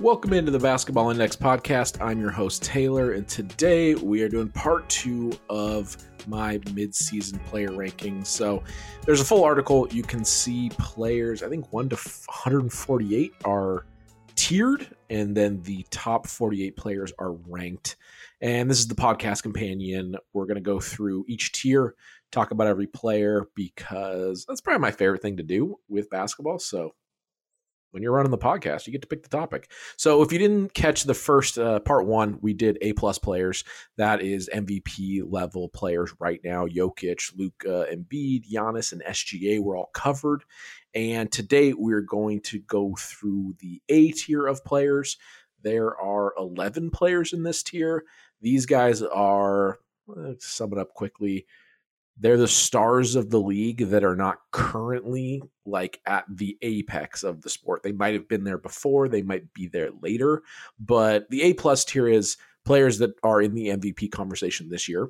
Welcome into the Basketball Index podcast. I'm your host, Taylor, and today we are doing part two of my midseason player rankings. So there's a full article. You can see players, I think 1 to 148 are tiered, and then the top 48 players are ranked. And this is the podcast companion. We're going to go through each tier, talk about every player, because that's probably my favorite thing to do with basketball. So when you're running the podcast, you get to pick the topic. So if you didn't catch the first uh, part one, we did A plus players. That is MVP level players right now. Jokic, Luka, Embiid, Giannis, and SGA were all covered. And today we're going to go through the A tier of players. There are 11 players in this tier. These guys are, let's sum it up quickly, they're the stars of the league that are not currently like at the apex of the sport. They might have been there before, they might be there later, but the A plus tier is players that are in the MVP conversation this year.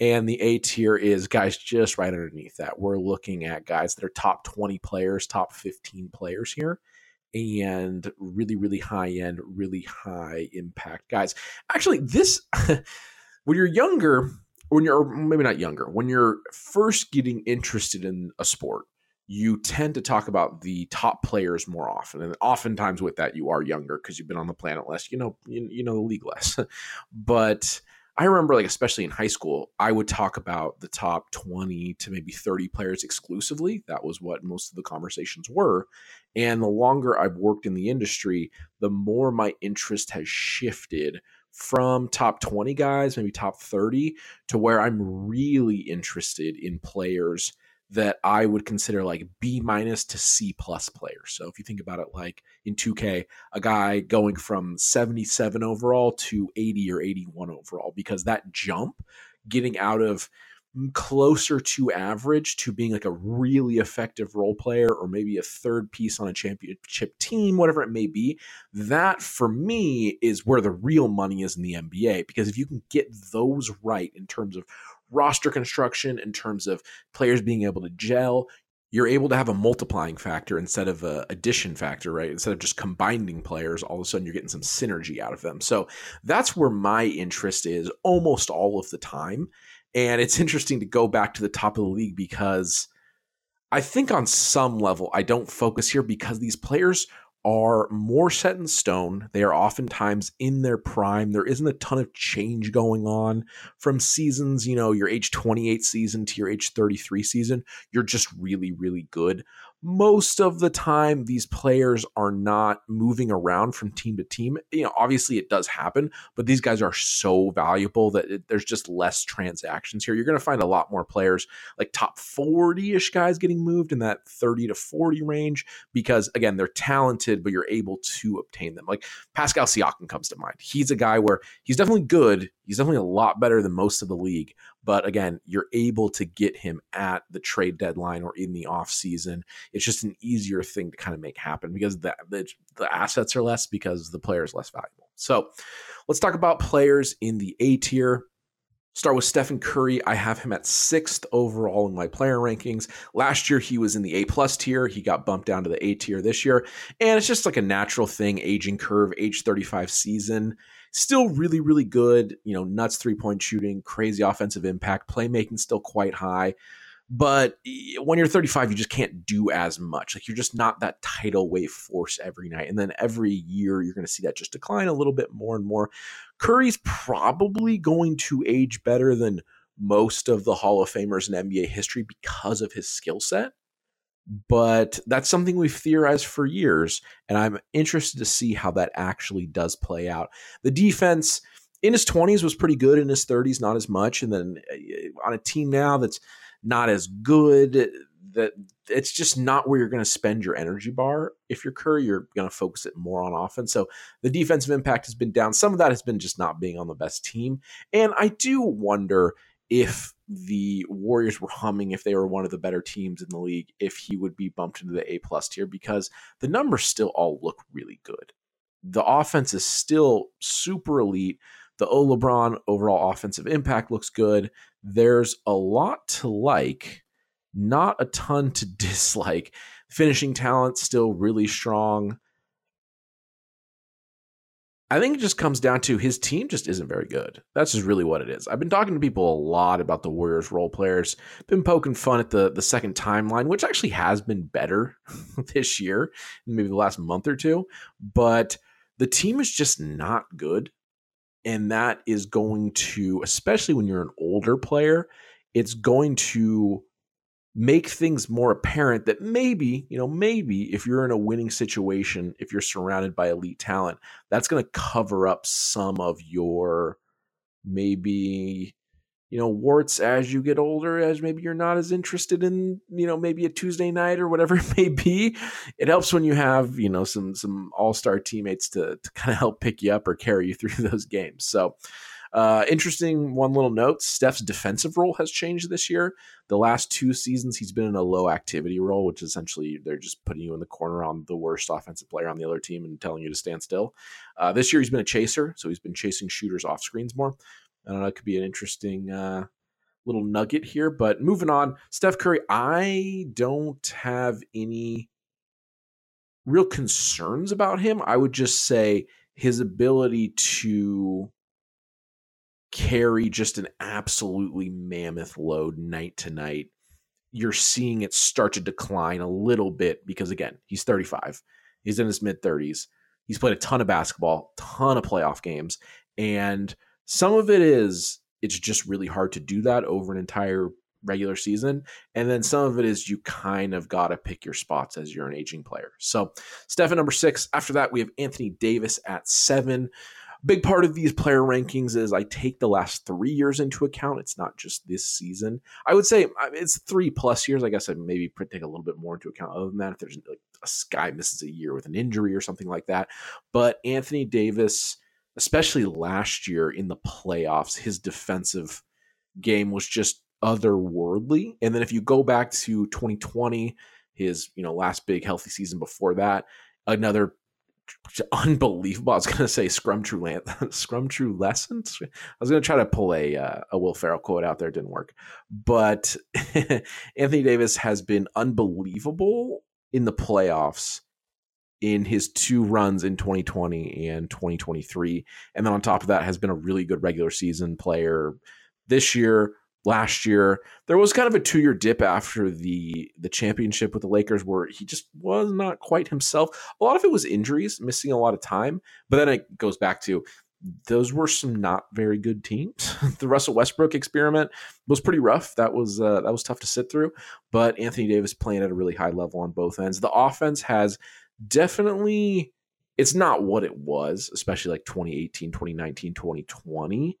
And the A tier is guys just right underneath that. We're looking at guys that are top 20 players, top 15 players here, and really, really high end, really high impact guys. Actually, this, when you're younger, when you're maybe not younger, when you're first getting interested in a sport, you tend to talk about the top players more often, and oftentimes with that you are younger because you've been on the planet less. You know, you, you know the league less. but I remember, like especially in high school, I would talk about the top twenty to maybe thirty players exclusively. That was what most of the conversations were. And the longer I've worked in the industry, the more my interest has shifted from top 20 guys, maybe top 30, to where I'm really interested in players that I would consider like B minus to C plus players. So if you think about it like in 2K, a guy going from 77 overall to 80 or 81 overall, because that jump getting out of closer to average to being like a really effective role player or maybe a third piece on a championship team, whatever it may be, that for me is where the real money is in the NBA. Because if you can get those right in terms of roster construction, in terms of players being able to gel, you're able to have a multiplying factor instead of a addition factor, right? Instead of just combining players, all of a sudden you're getting some synergy out of them. So that's where my interest is almost all of the time. And it's interesting to go back to the top of the league because I think on some level, I don't focus here because these players are more set in stone. They are oftentimes in their prime. There isn't a ton of change going on from seasons, you know, your age 28 season to your age 33 season. You're just really, really good most of the time these players are not moving around from team to team. You know obviously it does happen but these guys are so valuable that it, there's just less transactions here. You're going to find a lot more players like top 40ish guys getting moved in that 30 to 40 range because again they're talented but you're able to obtain them. Like pascal siakam comes to mind. He's a guy where he's definitely good. He's definitely a lot better than most of the league but again, you're able to get him at the trade deadline or in the off season. It's just an easier thing to kind of make happen because the, the, the assets are less because the player is less valuable. So let's talk about players in the A tier. Start with Stephen Curry. I have him at sixth overall in my player rankings. Last year, he was in the A plus tier. He got bumped down to the A tier this year. And it's just like a natural thing, aging curve, age 35 season. Still really, really good. You know, nuts three point shooting, crazy offensive impact, playmaking still quite high. But when you're 35, you just can't do as much. Like you're just not that tidal wave force every night. And then every year, you're going to see that just decline a little bit more and more. Curry's probably going to age better than most of the Hall of Famers in NBA history because of his skill set but that's something we've theorized for years and i'm interested to see how that actually does play out. The defense in his 20s was pretty good in his 30s not as much and then uh, on a team now that's not as good that it's just not where you're going to spend your energy bar. If you're curry you're going to focus it more on offense. So the defensive impact has been down. Some of that has been just not being on the best team. And i do wonder if the Warriors were humming, if they were one of the better teams in the league, if he would be bumped into the A plus tier because the numbers still all look really good. The offense is still super elite. The O LeBron overall offensive impact looks good. There's a lot to like, not a ton to dislike. Finishing talent still really strong I think it just comes down to his team just isn't very good. That's just really what it is. I've been talking to people a lot about the Warriors role players. Been poking fun at the the second timeline, which actually has been better this year, maybe the last month or two. But the team is just not good, and that is going to, especially when you're an older player, it's going to make things more apparent that maybe, you know, maybe if you're in a winning situation, if you're surrounded by elite talent, that's going to cover up some of your maybe you know warts as you get older as maybe you're not as interested in you know maybe a tuesday night or whatever it may be. It helps when you have you know some some all-star teammates to, to kind of help pick you up or carry you through those games. So uh, interesting one little note Steph's defensive role has changed this year. The last two seasons, he's been in a low activity role, which essentially they're just putting you in the corner on the worst offensive player on the other team and telling you to stand still. Uh, this year, he's been a chaser, so he's been chasing shooters off screens more. I don't know, it could be an interesting uh, little nugget here. But moving on, Steph Curry, I don't have any real concerns about him. I would just say his ability to carry just an absolutely mammoth load night to night. You're seeing it start to decline a little bit because, again, he's 35. He's in his mid 30s. He's played a ton of basketball, ton of playoff games. And some of it is it's just really hard to do that over an entire regular season. And then some of it is you kind of got to pick your spots as you're an aging player. So, Steph number six. After that, we have Anthony Davis at seven big part of these player rankings is I take the last three years into account. It's not just this season. I would say it's three plus years. I guess I maybe take a little bit more into account other than that. If there's like a guy misses a year with an injury or something like that, but Anthony Davis, especially last year in the playoffs, his defensive game was just otherworldly. And then if you go back to 2020, his you know last big healthy season before that, another unbelievable. I was going to say scrum true land, scrum true lessons. I was going to try to pull a uh, a Will Ferrell quote out there. Didn't work. But Anthony Davis has been unbelievable in the playoffs in his two runs in 2020 and 2023. And then on top of that has been a really good regular season player this year last year. There was kind of a two year dip after the the championship with the Lakers where he just was not quite himself. A lot of it was injuries, missing a lot of time. But then it goes back to those were some not very good teams. the Russell Westbrook experiment was pretty rough. That was uh, that was tough to sit through. But Anthony Davis playing at a really high level on both ends. The offense has definitely it's not what it was, especially like 2018, 2019, 2020,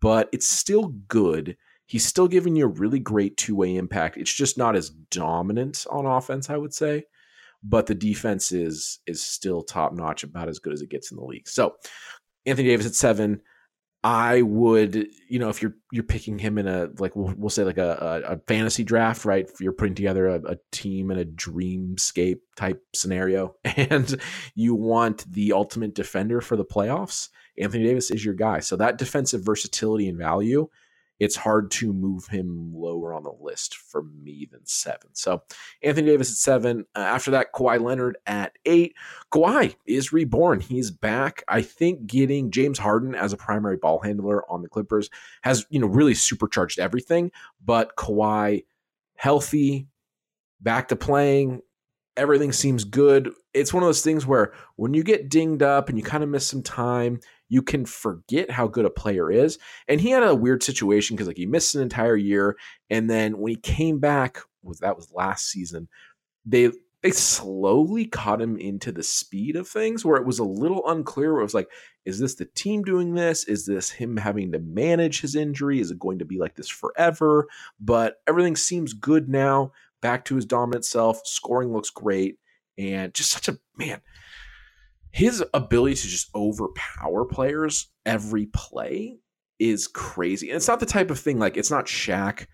but it's still good He's still giving you a really great two way impact. It's just not as dominant on offense, I would say, but the defense is is still top notch, about as good as it gets in the league. So Anthony Davis at seven. I would, you know, if you're you're picking him in a like we'll, we'll say like a, a, fantasy draft, right? You're putting together a, a team in a dreamscape type scenario, and you want the ultimate defender for the playoffs, Anthony Davis is your guy. So that defensive versatility and value it's hard to move him lower on the list for me than seven. So Anthony Davis at seven. Uh, after that, Kawhi Leonard at eight. Kawhi is reborn. He's back. I think getting James Harden as a primary ball handler on the Clippers has, you know, really supercharged everything. But Kawhi healthy, back to playing, everything seems good. It's one of those things where when you get dinged up and you kind of miss some time, you can forget how good a player is. And he had a weird situation because like he missed an entire year, and then when he came back, was that was last season, they they slowly caught him into the speed of things where it was a little unclear. Where it was like, is this the team doing this? Is this him having to manage his injury? Is it going to be like this forever? But everything seems good now. Back to his dominant self. Scoring looks great. And just such a man, his ability to just overpower players every play is crazy. And it's not the type of thing like it's not Shaq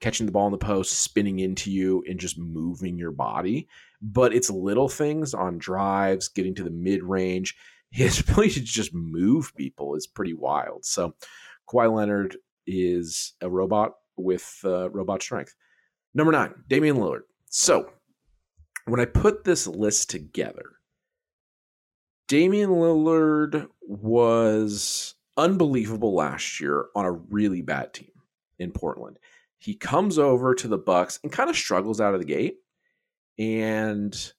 catching the ball in the post, spinning into you, and just moving your body. But it's little things on drives, getting to the mid range. His ability to just move people is pretty wild. So Kawhi Leonard is a robot with uh, robot strength. Number nine, Damian Lillard. So when I put this list together, Damian Lillard was unbelievable last year on a really bad team in Portland. He comes over to the Bucks and kind of struggles out of the gate. And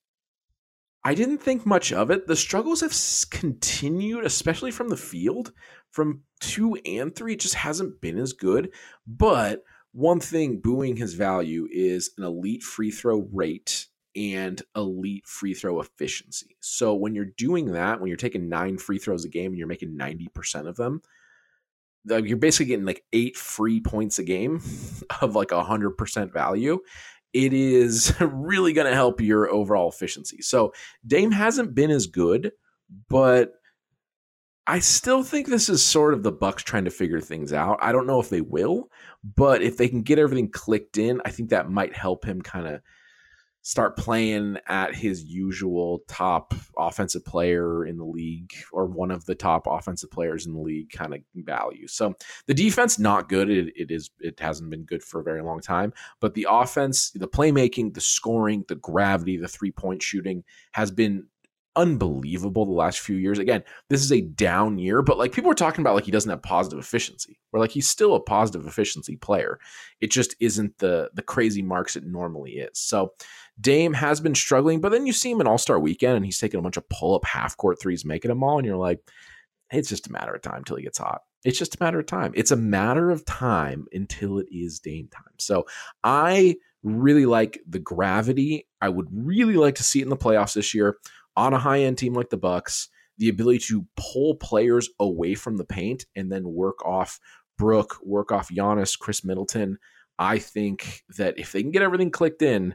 I didn't think much of it. The struggles have continued, especially from the field. From two and three, it just hasn't been as good. But one thing booing his value is an elite free throw rate and elite free throw efficiency. So when you're doing that, when you're taking nine free throws a game and you're making 90% of them, you're basically getting like eight free points a game of like a hundred percent value. It is really going to help your overall efficiency. So Dame hasn't been as good, but I still think this is sort of the Bucks trying to figure things out. I don't know if they will, but if they can get everything clicked in, I think that might help him kind of start playing at his usual top offensive player in the league or one of the top offensive players in the league kind of value. So the defense not good. It, it is it hasn't been good for a very long time, but the offense, the playmaking, the scoring, the gravity, the three-point shooting has been unbelievable the last few years. Again, this is a down year, but like people are talking about like he doesn't have positive efficiency. Or like he's still a positive efficiency player. It just isn't the the crazy marks it normally is. So Dame has been struggling, but then you see him in All-Star weekend and he's taking a bunch of pull-up half-court threes, making them all, and you're like, it's just a matter of time till he gets hot. It's just a matter of time. It's a matter of time until it is Dame time. So I really like the gravity. I would really like to see it in the playoffs this year on a high end team like the Bucks, the ability to pull players away from the paint and then work off Brook, work off Giannis, Khris Middleton. I think that if they can get everything clicked in,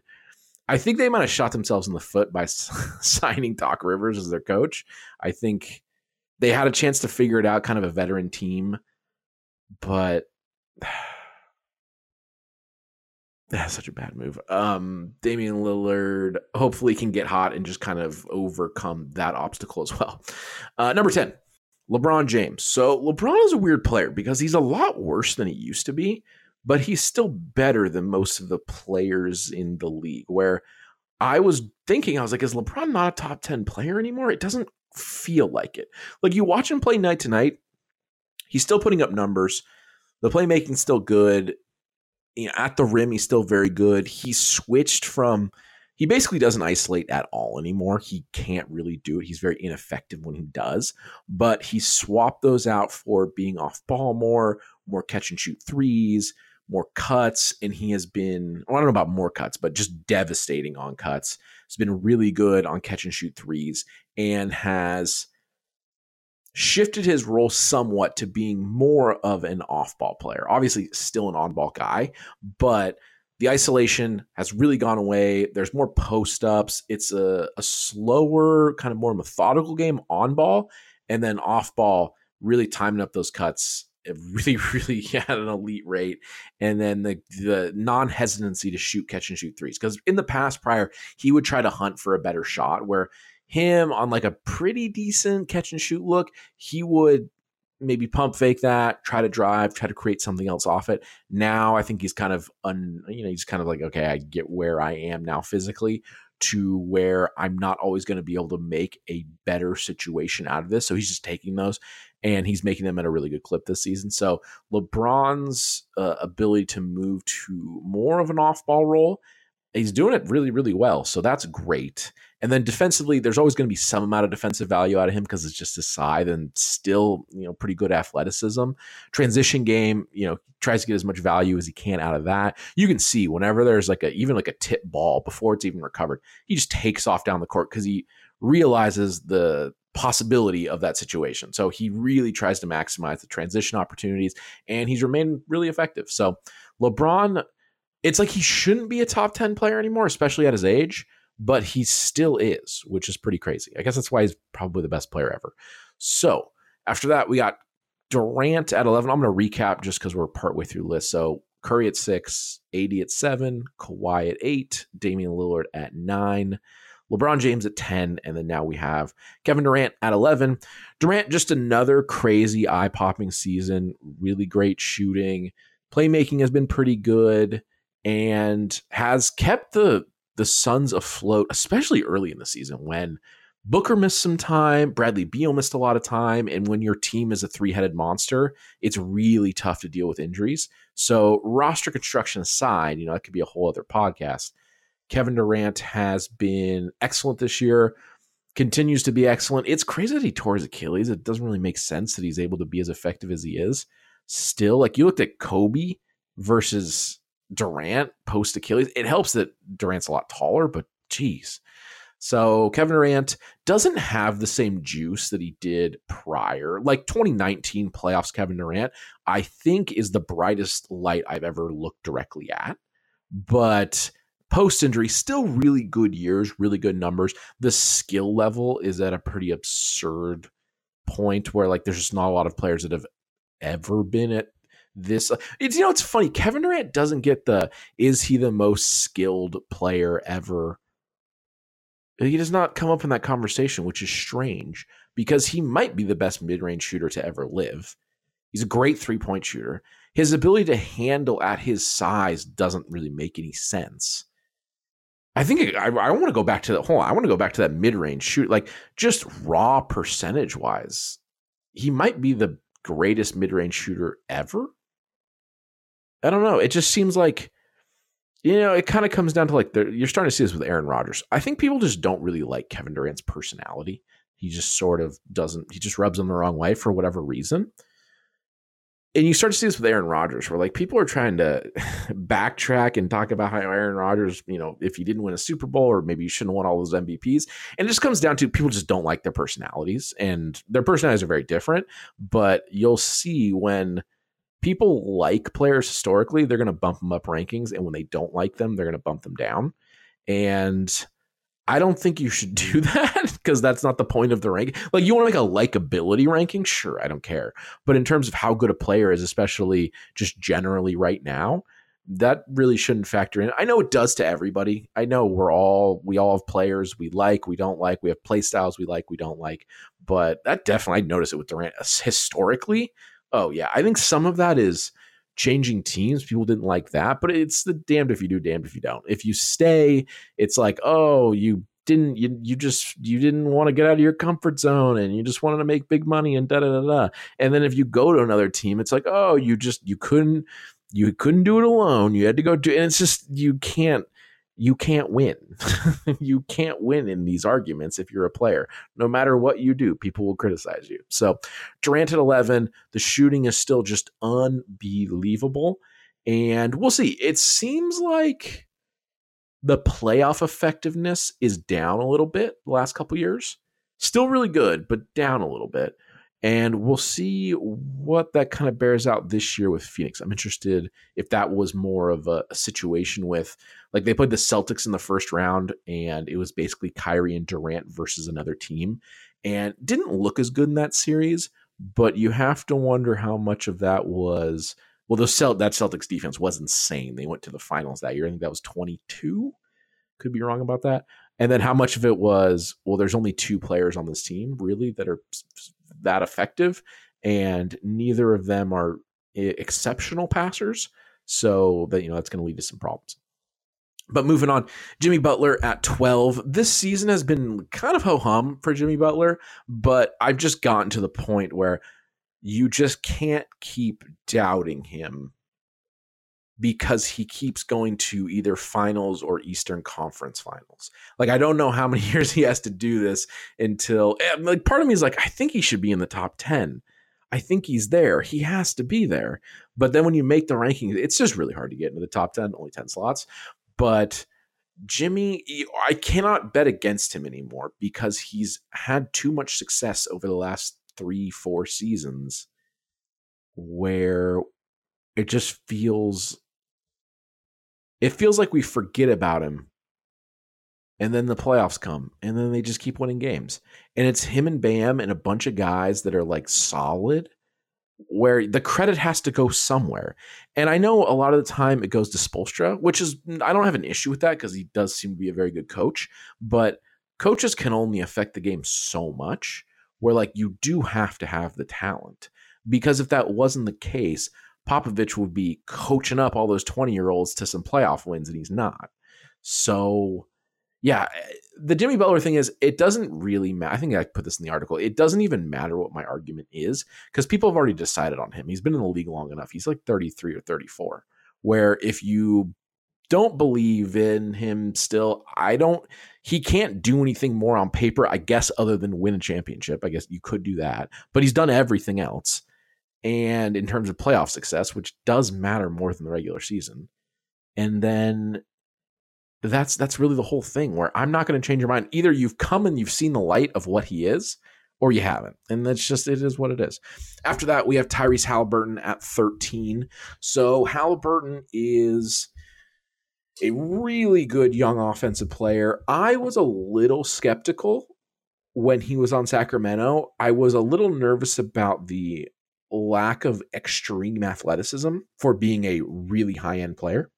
I think they might have shot themselves in the foot by signing Doc Rivers as their coach. I think they had a chance to figure it out, kind of a veteran team, but that's such a bad move. Um, Damian Lillard hopefully can get hot and just kind of overcome that obstacle as well. Uh, number 10, LeBron James. So LeBron is a weird player because he's a lot worse than he used to be, but he's still better than most of the players in the league. Where I was thinking, I was like, is LeBron not a top 10 player anymore? It doesn't feel like it. Like you watch him play night to night, he's still putting up numbers. The playmaking's still good you know, at the rim, he's still very good. He switched from he basically doesn't isolate at all anymore. He can't really do it. He's very ineffective when he does, but he swapped those out for being off ball more, more catch and shoot threes, more cuts, and he has been well, I don't know about more cuts, but just devastating on cuts. He's been really good on catch and shoot threes and has shifted his role somewhat to being more of an off ball player. Obviously, still an on ball guy, but the isolation has really gone away. There's more post ups. It's a, a slower, kind of more methodical game on ball, and then off ball, really timing up those cuts. Really, really at an elite rate, and then the the non hesitancy to shoot, catch, and shoot threes. Because in the past, prior, he would try to hunt for a better shot. Where him on like a pretty decent catch and shoot look, he would maybe pump fake that, try to drive, try to create something else off it. Now I think he's kind of un, you know, he's kind of like, okay, I get where I am now physically to where I'm not always going to be able to make a better situation out of this. So he's just taking those and he's making them at a really good clip this season. So LeBron's uh, ability to move to more of an off ball role he's doing it really, really well. So that's great. And then defensively, there's always going to be some amount of defensive value out of him because it's just his side and still, you know, pretty good athleticism. Transition game, you know, tries to get as much value as he can out of that. You can see whenever there's like a even like a tip ball before it's even recovered, he just takes off down the court because he realizes the possibility of that situation. So he really tries to maximize the transition opportunities and he's remained really effective. So LeBron it's like he shouldn't be a top 10 player anymore, especially at his age, but he still is, which is pretty crazy. I guess that's why he's probably the best player ever. So after that, we got Durant at 11. I'm going to recap just because we're partway through list. So Curry at six, AD at seven, Kawhi at eight, Damian Lillard at nine, LeBron James at 10, and then now we have Kevin Durant at 11. Durant, just another crazy eye popping season, really great shooting. Playmaking has been pretty good and has kept the the Suns afloat, especially early in the season when Booker missed some time. Bradley Beal missed a lot of time. And when your team is a three headed monster, it's really tough to deal with injuries. So, roster construction aside, you know, that could be a whole other podcast. Kevin Durant has been excellent this year, continues to be excellent. It's crazy that he tore his Achilles. It doesn't really make sense that he's able to be as effective as he is. Still, like you looked at Kobe versus Durant post Achilles. It helps that Durant's a lot taller, but geez. So Kevin Durant doesn't have the same juice that he did prior. Like 2019 playoffs, Kevin Durant, I think is the brightest light I've ever looked directly at. But post injury, still really good years, really good numbers. The skill level is at a pretty absurd point where like there's just not a lot of players that have ever been at this. It's you know it's funny. Kevin Durant doesn't get the is he the most skilled player ever he does not come up in that conversation, which is strange because he might be the best mid range shooter to ever live. He's a great three point shooter. His ability to handle at his size doesn't really make any sense. I think I, I want to go back to that. Hold on, I want to go back to that mid range shoot, like just raw percentage wise. He might be the greatest mid range shooter ever. I don't know. It just seems like you know, it kind of comes down to like you're starting to see this with Aaron Rodgers. I think people just don't really like Kevin Durant's personality. He just sort of doesn't. He just rubs them the wrong way for whatever reason. And you start to see this with Aaron Rodgers, where like people are trying to backtrack and talk about how Aaron Rodgers, you know, if he didn't win a Super Bowl or maybe he shouldn't have won all those MVPs. And it just comes down to people just don't like their personalities, and their personalities are very different. But you'll see when people like players historically, they're going to bump them up rankings. And when they don't like them, they're going to bump them down. And I don't think you should do that because that's not the point of the rank. Like, you want to make a likability ranking? Sure, I don't care. But in terms of how good a player is, especially just generally right now, that really shouldn't factor in. I know it does to everybody. I know we're all we all have players we like, we don't like. We have play styles we like, we don't like. But that definitely I notice it with Durant. Uh, historically, Oh yeah, I think some of that is changing teams. People didn't like that, but it's the damned if you do, damned if you don't. If you stay, it's like, oh, you didn't you you just you didn't want to get out of your comfort zone and you just wanted to make big money and da da da da. And then if you go to another team, it's like, oh, you just you couldn't you couldn't do it alone. You had to go do and it's just you can't you can't win. you can't win in these arguments if you're a player. No matter what you do, people will criticize you. So, Durant at 11, the shooting is still just unbelievable. And we'll see. It seems like the playoff effectiveness is down a little bit the last couple years. Still really good, but down a little bit. And we'll see what that kind of bears out this year with Phoenix. I'm interested if that was more of a, a, situation with, like, they played the Celtics in the first round, and it was basically Kyrie and Durant versus another team, and didn't look as good in that series. But you have to wonder how much of that was. Well, the Celt- that Celtics defense was insane. They went to the finals that year. I think that was 22. Could be wrong about that. And then how much of it was, well, there's only two players on this team really that are that effective, and neither of them are exceptional passers. So that you know that's going to lead to some problems. But moving on, Jimmy Butler at 12. This season has been kind of ho hum for Jimmy Butler, but I've just gotten to the point where you just can't keep doubting him because he keeps going to either finals or Eastern Conference finals. Like I don't know how many years he has to do this until eh, like part of me is like I think he should be in the top 10. I think he's there. He has to be there. But then when you make the rankings, it's just really hard to get into the top 10, only 10 slots. But Jimmy, I cannot bet against him anymore because he's had too much success over the last 3 4 seasons where it just feels it feels like we forget about him. And then the playoffs come, and then they just keep winning games. And it's him and Bam and a bunch of guys that are like solid, where the credit has to go somewhere. And I know a lot of the time it goes to Spoelstra, which is, I don't have an issue with that because he does seem to be a very good coach. But coaches can only affect the game so much, where like you do have to have the talent. Because if that wasn't the case, Popovich would be coaching up all those 20 year olds to some playoff wins, and he's not. So, yeah, eh, the Jimmy Butler thing is it doesn't really matter. I think I put this in the article. It doesn't even matter what my argument is because people have already decided on him. He's been in the league long enough. He's like 33 or 34. Where if you don't believe in him still, I don't he can't do anything more on paper, I guess, other than win a championship. I guess you could do that. But he's done everything else. And in terms of playoff success, which does matter more than the regular season. And then that's that's really the whole thing where I'm not going to change your mind. Either you've come and you've seen the light of what he is, or you haven't. And that's just it is what it is. After that, we have Tyrese Halliburton at 13. So Halliburton is a really good young offensive player. I was a little skeptical when he was on Sacramento. I was a little nervous about the lack of extreme athleticism for being a really high end player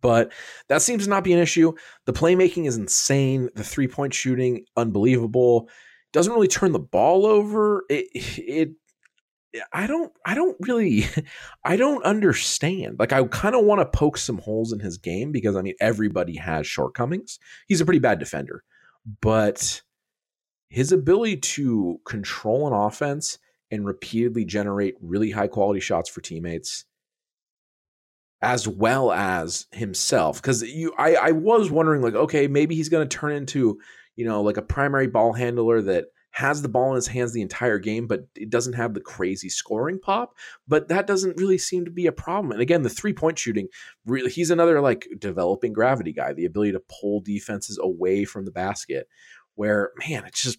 but that seems to not be an issue. The playmaking is insane. The three point shooting, unbelievable. Doesn't really turn the ball over. It, it, I don't, I don't really, I don't understand. Like, I kind of want to poke some holes in his game because I mean, everybody has shortcomings. He's a pretty bad defender, but his ability to control an offense and repeatedly generate really high quality shots for teammates as well as himself. Because you I, I was wondering like okay maybe he's going to turn into you know like a primary ball handler that has the ball in his hands the entire game but it doesn't have the crazy scoring pop but that doesn't really seem to be a problem. And again the three point shooting really he's another like developing gravity guy the ability to pull defenses away from the basket where man it's just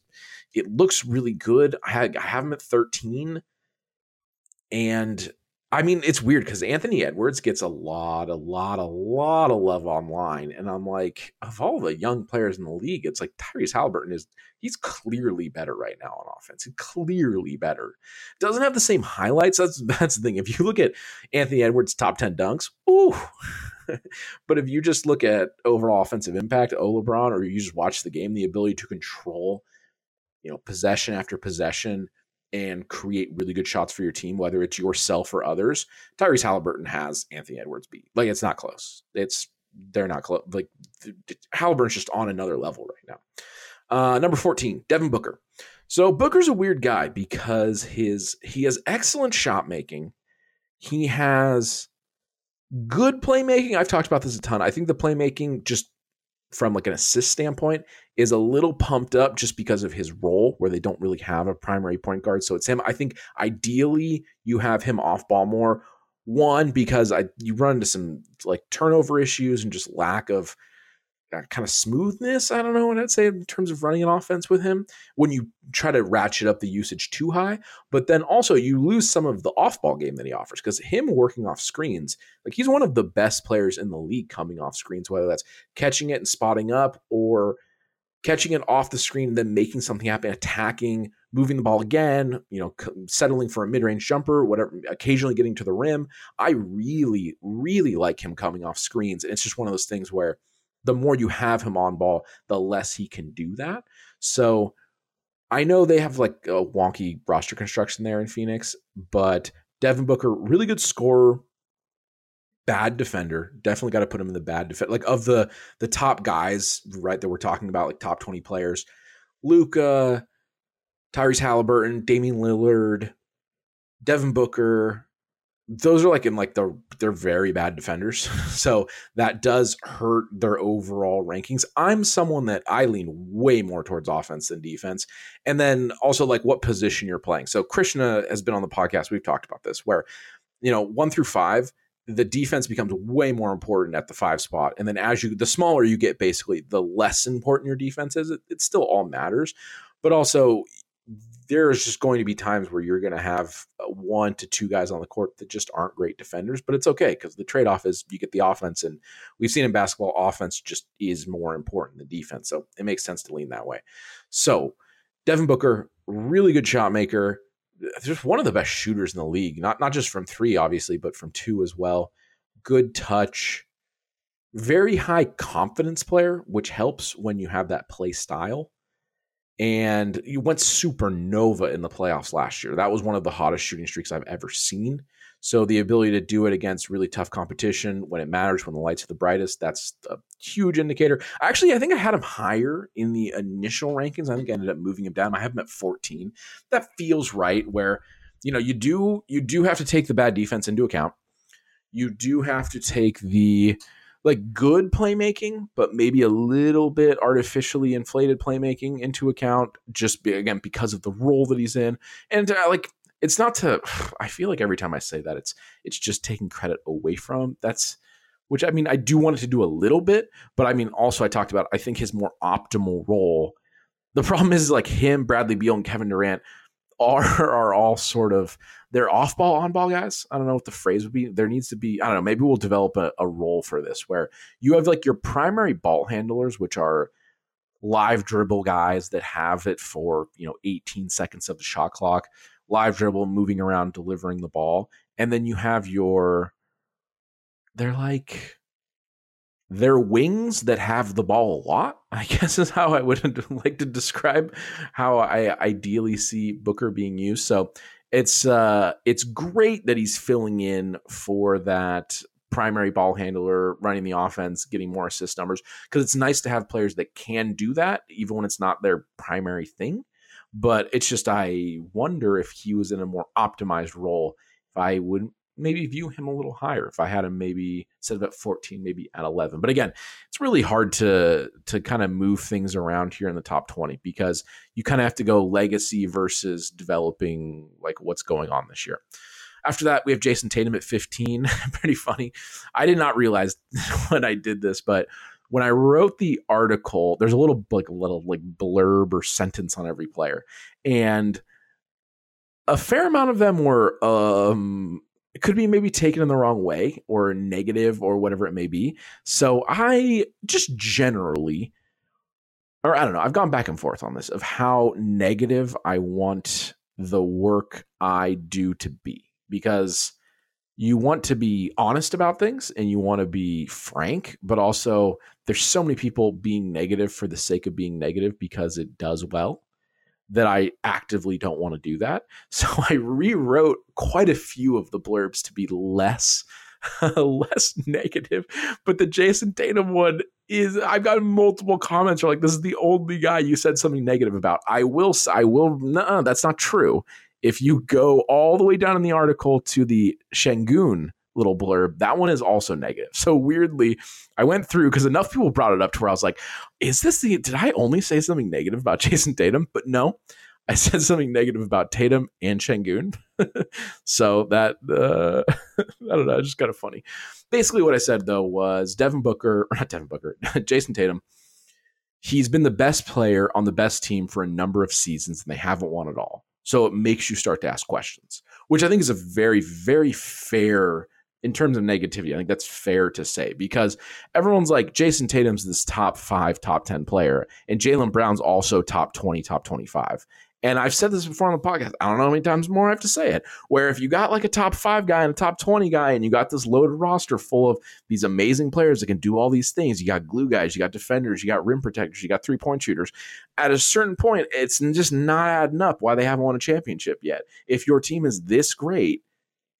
it looks really good i, I have him at 13 and I mean, it's weird because Anthony Edwards gets a lot, a lot, a lot of love online. And I'm like, of all the young players in the league, it's like Tyrese Halliburton is he's clearly better right now on offense. Clearly better. Doesn't have the same highlights. That's that's the thing. If you look at Anthony Edwards' top 10 dunks, ooh. but if you just look at overall offensive impact, oh LeBron, or you just watch the game, the ability to control, you know, possession after possession and create really good shots for your team, whether it's yourself or others. Tyrese Halliburton has Anthony Edwards beat. Like it's not close. It's they're not close. Like Halliburton's just on another level right now. Uh, number 14, Devin Booker. So Booker's a weird guy because his he has excellent shot making. He has good playmaking. I've talked about this a ton. I think the playmaking just from like an assist standpoint is a little pumped up just because of his role where they don't really have a primary point guard. So it's him i think ideally you have him off ball more. One because i you run into some like turnover issues and just lack of Uh, kind of smoothness. I don't know what I'd say in terms of running an offense with him when you try to ratchet up the usage too high. But then also you lose some of the off ball game that he offers because him working off screens, like he's one of the best players in the league coming off screens, whether that's catching it and spotting up or catching it off the screen and then making something happen, attacking, moving the ball again, you know, settling for a mid-range jumper, whatever, occasionally getting to the rim. I really, really like him coming off screens. And it's just one of those things where the more you have him on ball, the less he can do that. So I know they have like a wonky roster construction there in Phoenix, but Devin Booker, really good scorer, bad defender. Definitely got to put him in the bad defense. Like of the the top guys, right, that we're talking about, like top 20 players, Luka, Tyrese Halliburton, Damian Lillard, Devin Booker, those are like in like the they're very bad defenders. So that does hurt their overall rankings. I'm someone that i lean way more towards offense than defense. And then also like what position you're playing. So krishna has been on the podcast. We've talked about this where you know one through five the defense becomes way more important at the five spot. And then as you the smaller you get basically the less important your defense is. It, it still all matters. But also there's just going to be times where you're going to have uh, one to two guys on the court that just aren't great defenders, but it's okay because the trade off is you get the offense. And we've seen in basketball, offense just is more important than defense. So it makes sense to lean that way. So Devin Booker, really good shot maker, just one of the best shooters in the league, not, not just from three, obviously, but from two as well. Good touch, very high confidence player, which helps when you have that play style and you went supernova in the playoffs last year. That was one of the hottest shooting streaks I've ever seen. So the ability to do it against really tough competition when it matters, when the lights are the brightest, that's a huge indicator. Actually, I think I had him higher in the initial rankings. I think I ended up moving him down. I have him at 14. That feels right where you know you do you do have to take the bad defense into account. You do have to take the like good playmaking, but maybe a little bit artificially inflated playmaking into account, just be, again because of the role that he's in. And uh, like, it's not to. I feel like every time I say that, it's it's just taking credit away from. That's which I mean, I do want it to do a little bit, but I mean, also I talked about. I think his more optimal role. The problem is like him, Bradley Beal, and Kevin Durant are are all sort of they're off ball, on ball guys. I don't know what the phrase would be. There needs to be, I don't know, maybe we'll develop a, a role for this where you have like your primary ball handlers, which are live dribble guys that have it for, you know, 18 seconds of the shot clock, live dribble, moving around, delivering the ball. And then you have your, they're like, they're wings that have the ball a lot. I guess is how I would like to describe how I ideally see Booker being used. So it's uh it's great that he's filling in for that primary ball handler running the offense getting more assist numbers because it's nice to have players that can do that even when it's not their primary thing but it's just i wonder if he was in a more optimized role if i would maybe view him a little higher if I had him maybe instead of at 14, maybe at 11. But again, it's really hard to to kind of move things around here in the top 20 because you kind of have to go legacy versus developing like what's going on this year. After that, we have Jayson Tatum at 15. Pretty funny. I did not realize when I did this, but when I wrote the article, there's a little like a little like blurb or sentence on every player, and a fair amount of them were um it could be maybe taken in the wrong way or negative or whatever it may be. So I just generally, or I don't know, I've gone back and forth on this of how negative I want the work I do to be because you want to be honest about things and you want to be frank, but also there's so many people being negative for the sake of being negative because it does well that I actively don't want to do that. So I rewrote quite a few of the blurbs to be less less negative. But the Jayson Tatum one is I've got multiple comments are like this is the only guy you said something negative about. I will I will no that's not true. If you go all the way down in the article to the Sengun little blurb. That one is also negative. So weirdly, I went through because enough people brought it up to where I was like, is this the, did I only say something negative about Jayson Tatum? But no, I said something negative about Tatum and Sengun. so that, uh, I don't know, it's just kind of funny. Basically, what I said though was Devin Booker, or not Devin Booker, Jayson Tatum. He's been the best player on the best team for a number of seasons and they haven't won it all. So it makes you start to ask questions, which I think is a very, very fair in terms of negativity, I think that's fair to say because everyone's like Jayson Tatum's this top five, top 10 player, and Jaylen Brown's also top 20, top 25. And I've said this before on the podcast. I don't know how many times more I have to say it. Where if you got like a top five guy and a top 20 guy, and you got this loaded roster full of these amazing players that can do all these things, you got glue guys, you got defenders, you got rim protectors, you got three point shooters. At a certain point, it's just not adding up why they haven't won a championship yet. If your team is this great,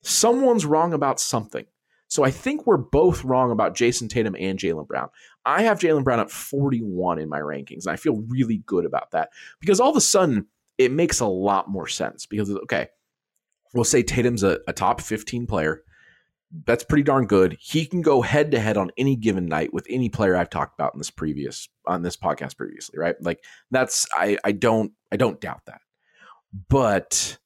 someone's wrong about something. So I think we're both wrong about Jayson Tatum and Jaylen Brown. I have Jaylen Brown at 41 in my rankings, and I feel really good about that because all of a sudden it makes a lot more sense. Because okay, we'll say Tatum's a, a top 15 player. That's pretty darn good. He can go head to head on any given night with any player I've talked about in this previous on this podcast previously, right? Like that's I I don't I don't doubt that. But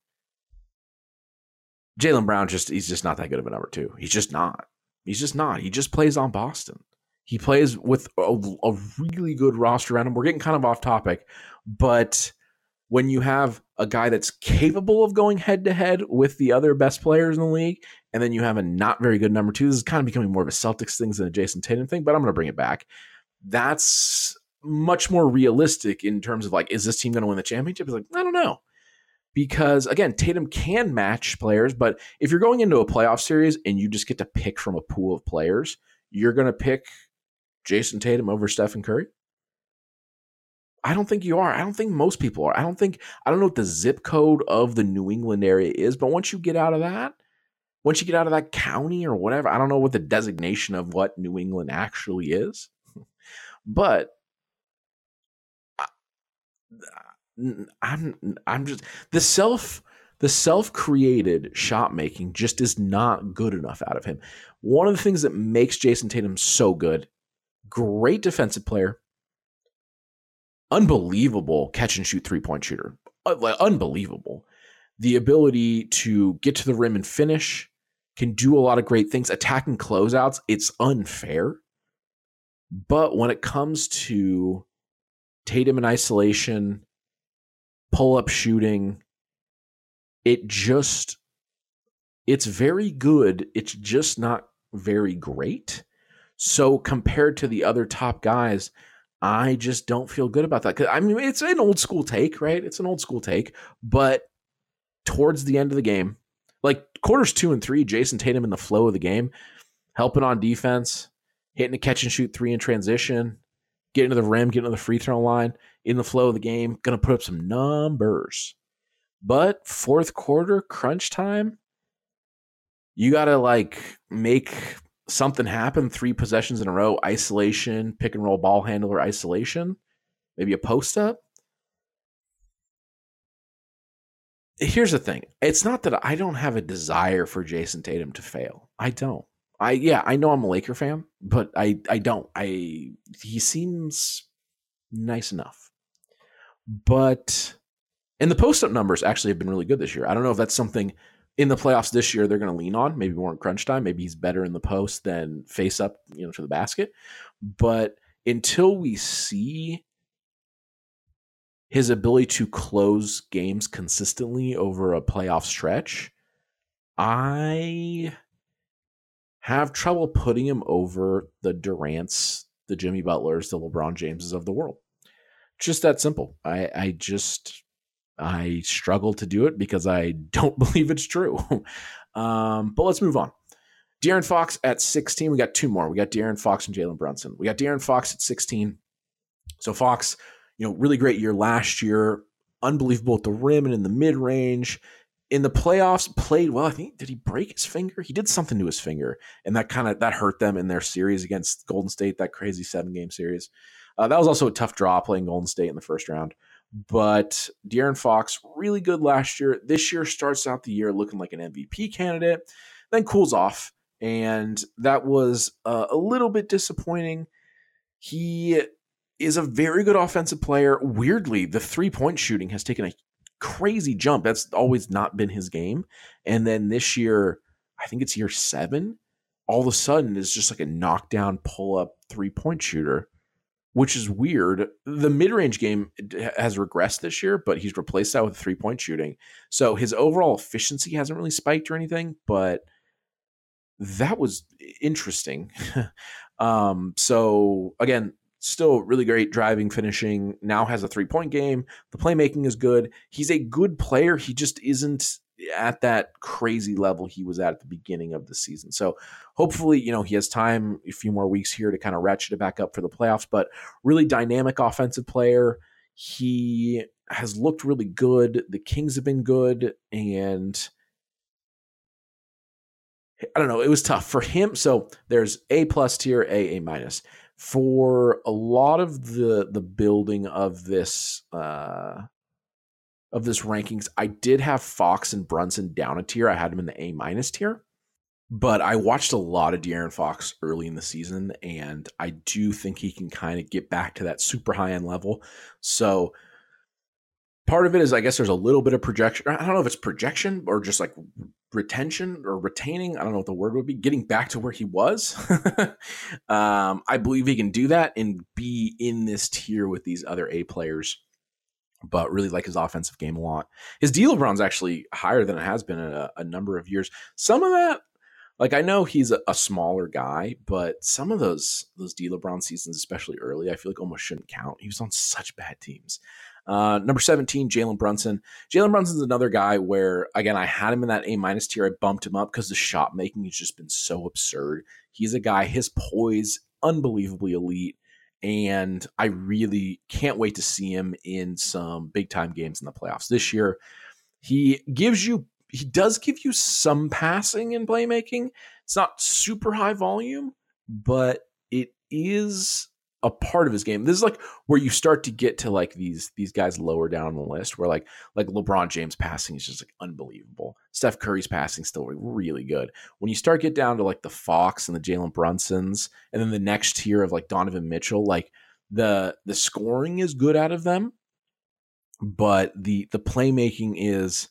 Jaylen Brown just he's just not that good of a number two. He's just not. He's just not. He just plays on Boston. He plays with a, a really good roster around him. We're getting kind of off topic, but when you have a guy that's capable of going head to head with the other best players in the league, and then you have a not very good number two, this is kind of becoming more of a Celtics thing than a Jayson Tatum thing, but I'm going to bring it back. That's much more realistic in terms of like, is this team going to win the championship? It's like, I don't know because again, Tatum can match players, but if you're going into a playoff series and you just get to pick from a pool of players, you're going to pick Jayson Tatum over Stephen Curry. I don't think you are. I don't think most people are. I don't think I don't know what the zip code of the New England area is, but once you get out of that, once you get out of that county or whatever, I don't know what the designation of what New England actually is, but I'm I'm just the self the self-created shot making just is not good enough out of him. One of the things that makes Jayson Tatum so good, great defensive player, unbelievable catch and shoot three-point shooter. Uh, unbelievable. The ability to get to the rim and finish, can do a lot of great things. Attacking closeouts, it's unfair. But when it comes to Tatum in isolation, pull up shooting. It just, it's very good. It's just not very great. So compared to the other top guys, I just don't feel good about that. I mean, it's an old school take, right? It's an old school take, but towards the end of the game, like quarters two and three, Jayson Tatum in the flow of the game, helping on defense, hitting a catch and shoot three in transition, getting to the rim, getting to the free throw line in the flow of the game, going to put up some numbers. But fourth quarter, crunch time, you got to like make something happen three possessions in a row, isolation, pick and roll ball handler, isolation, maybe a post up. Here's the thing it's not that I don't have a desire for Jayson Tatum to fail. I don't. I yeah, I know I'm a Laker fan, but I I don't. I he seems nice enough. But and the post up numbers actually have been really good this year. I don't know if that's something in the playoffs this year they're going to lean on. Maybe more in crunch time. Maybe he's better in the post than face up, you know, to the basket. But until we see his ability to close games consistently over a playoff stretch, I have trouble putting him over the Durants, the Jimmy Butlers, the LeBron Jameses of the world. Just that simple. I, I just I struggle to do it because I don't believe it's true. um, but let's move on. De'Aaron Fox at 16. We got two more. We got De'Aaron Fox and Jalen Brunson. We got De'Aaron Fox at 16. So Fox, you know, really great year last year. Unbelievable at the rim and in the mid range in the playoffs played well. I think did he break his finger? He did something to his finger, and that kind of that hurt them in their series against Golden State, that crazy seven game series. Uh, that was also a tough draw playing Golden State in the first round. But De'Aaron Fox really good last year. This year starts out the year looking like an MVP candidate, then cools off, and that was uh, a little bit disappointing. He is a very good offensive player. Weirdly, the three point shooting has taken a crazy jump. That's always not been his game. And then this year, I think it's year seven, all of a sudden is just like a knockdown, pull up three point shooter, which is weird. The mid range game has regressed this year, but he's replaced that with three point shooting. So his overall efficiency hasn't really spiked or anything, but that was interesting. um, so again, still really great driving, finishing. Now has a three point game. The playmaking is good. He's a good player. He just isn't at that crazy level he was at at the beginning of the season. So hopefully, you know, he has time, a few more weeks here to kind of ratchet it back up for the playoffs, but really dynamic offensive player. He has looked really good. The Kings have been good and I don't know, it was tough for him. So there's A plus tier, A, A minus for a lot of the the building of this uh of this rankings, I did have Fox and Brunson down a tier. I had him in the A minus tier. But I watched a lot of De'Aaron Fox early in the season, and I do think he can kind of get back to that super high end level. So part of it is I guess there's a little bit of projection. I don't know if it's projection or just like retention or retaining. I don't know what the word would be. Getting back to where he was. um, I believe he can do that and be in this tier with these other A players. But really like his offensive game a lot. His D LeBron's actually higher than it has been in a, a number of years. Some of that like I know he's a, a, smaller guy, but some of those those D LeBron seasons, especially early, I feel like almost shouldn't count. He was on such bad teams. Uh, number 17, Jalen Brunson. Jalen Brunson's another guy where, again, I had him in that A minus tier. I bumped him up because the shot making has just been so absurd. He's a guy, his poise, unbelievably elite. And I really can't wait to see him in some big time games in the playoffs this year. He gives you he does give you some passing and playmaking. It's not super high volume, but it is a part of his game. This is like where you start to get to like these these guys lower down the list, where like like LeBron James passing is just like unbelievable. Steph Curry's passing still really good. When you start get down to like the Fox and the Jalen Brunsons, and then the next tier of like Donovan Mitchell, like the the scoring is good out of them, but the the playmaking is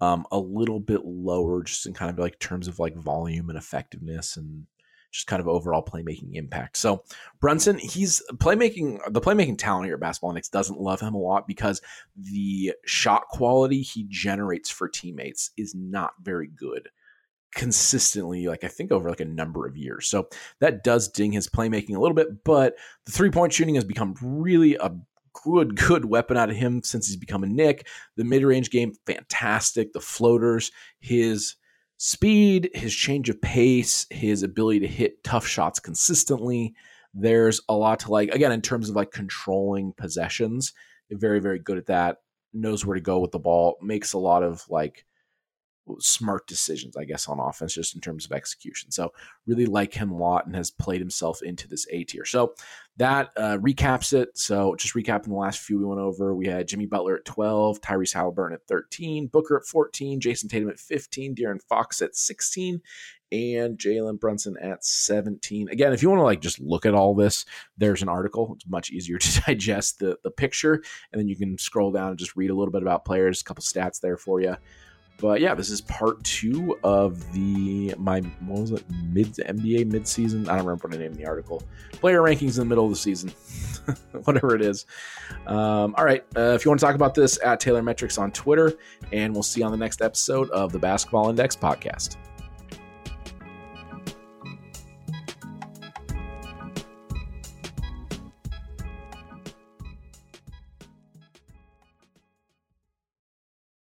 um, a little bit lower, just in kind of like terms of like volume and effectiveness and just kind of overall playmaking impact. So Brunson, he's playmaking the playmaking talent here at Basketball Index doesn't love him a lot because the shot quality he generates for teammates is not very good consistently like i think over like a number of years. So that does ding his playmaking a little bit but the three point shooting has become really a good good weapon out of him since he's become a Knick the mid-range game fantastic. The floaters his speed, his change of pace, his ability to hit tough shots consistently. There's a lot to like, again, in terms of like controlling possessions. Very, very good at that. Knows where to go with the ball. Makes a lot of like smart decisions, I guess, on offense, just in terms of execution. So really like him a lot and has played himself into this A tier. So that uh, recaps it. So just recapping the last few we went over, we had Jimmy Butler at 12, Tyrese Halliburton at 13, Booker at 14, Jayson Tatum at 15, De'Aaron Fox at 16, and Jalen Brunson at 17. Again, if you want to like just look at all this, there's an article. It's much easier to digest the, the picture, and then you can scroll down and just read a little bit about players, a couple stats there for you. But yeah, this is part two of the my what was it mid NBA mid season? I don't remember what I named the article. Player rankings in the middle of the season, whatever it is. Um, all right, uh, if you want to talk about this at Taylor Metrics on Twitter, and we'll see you on the next episode of the Basketball Index podcast.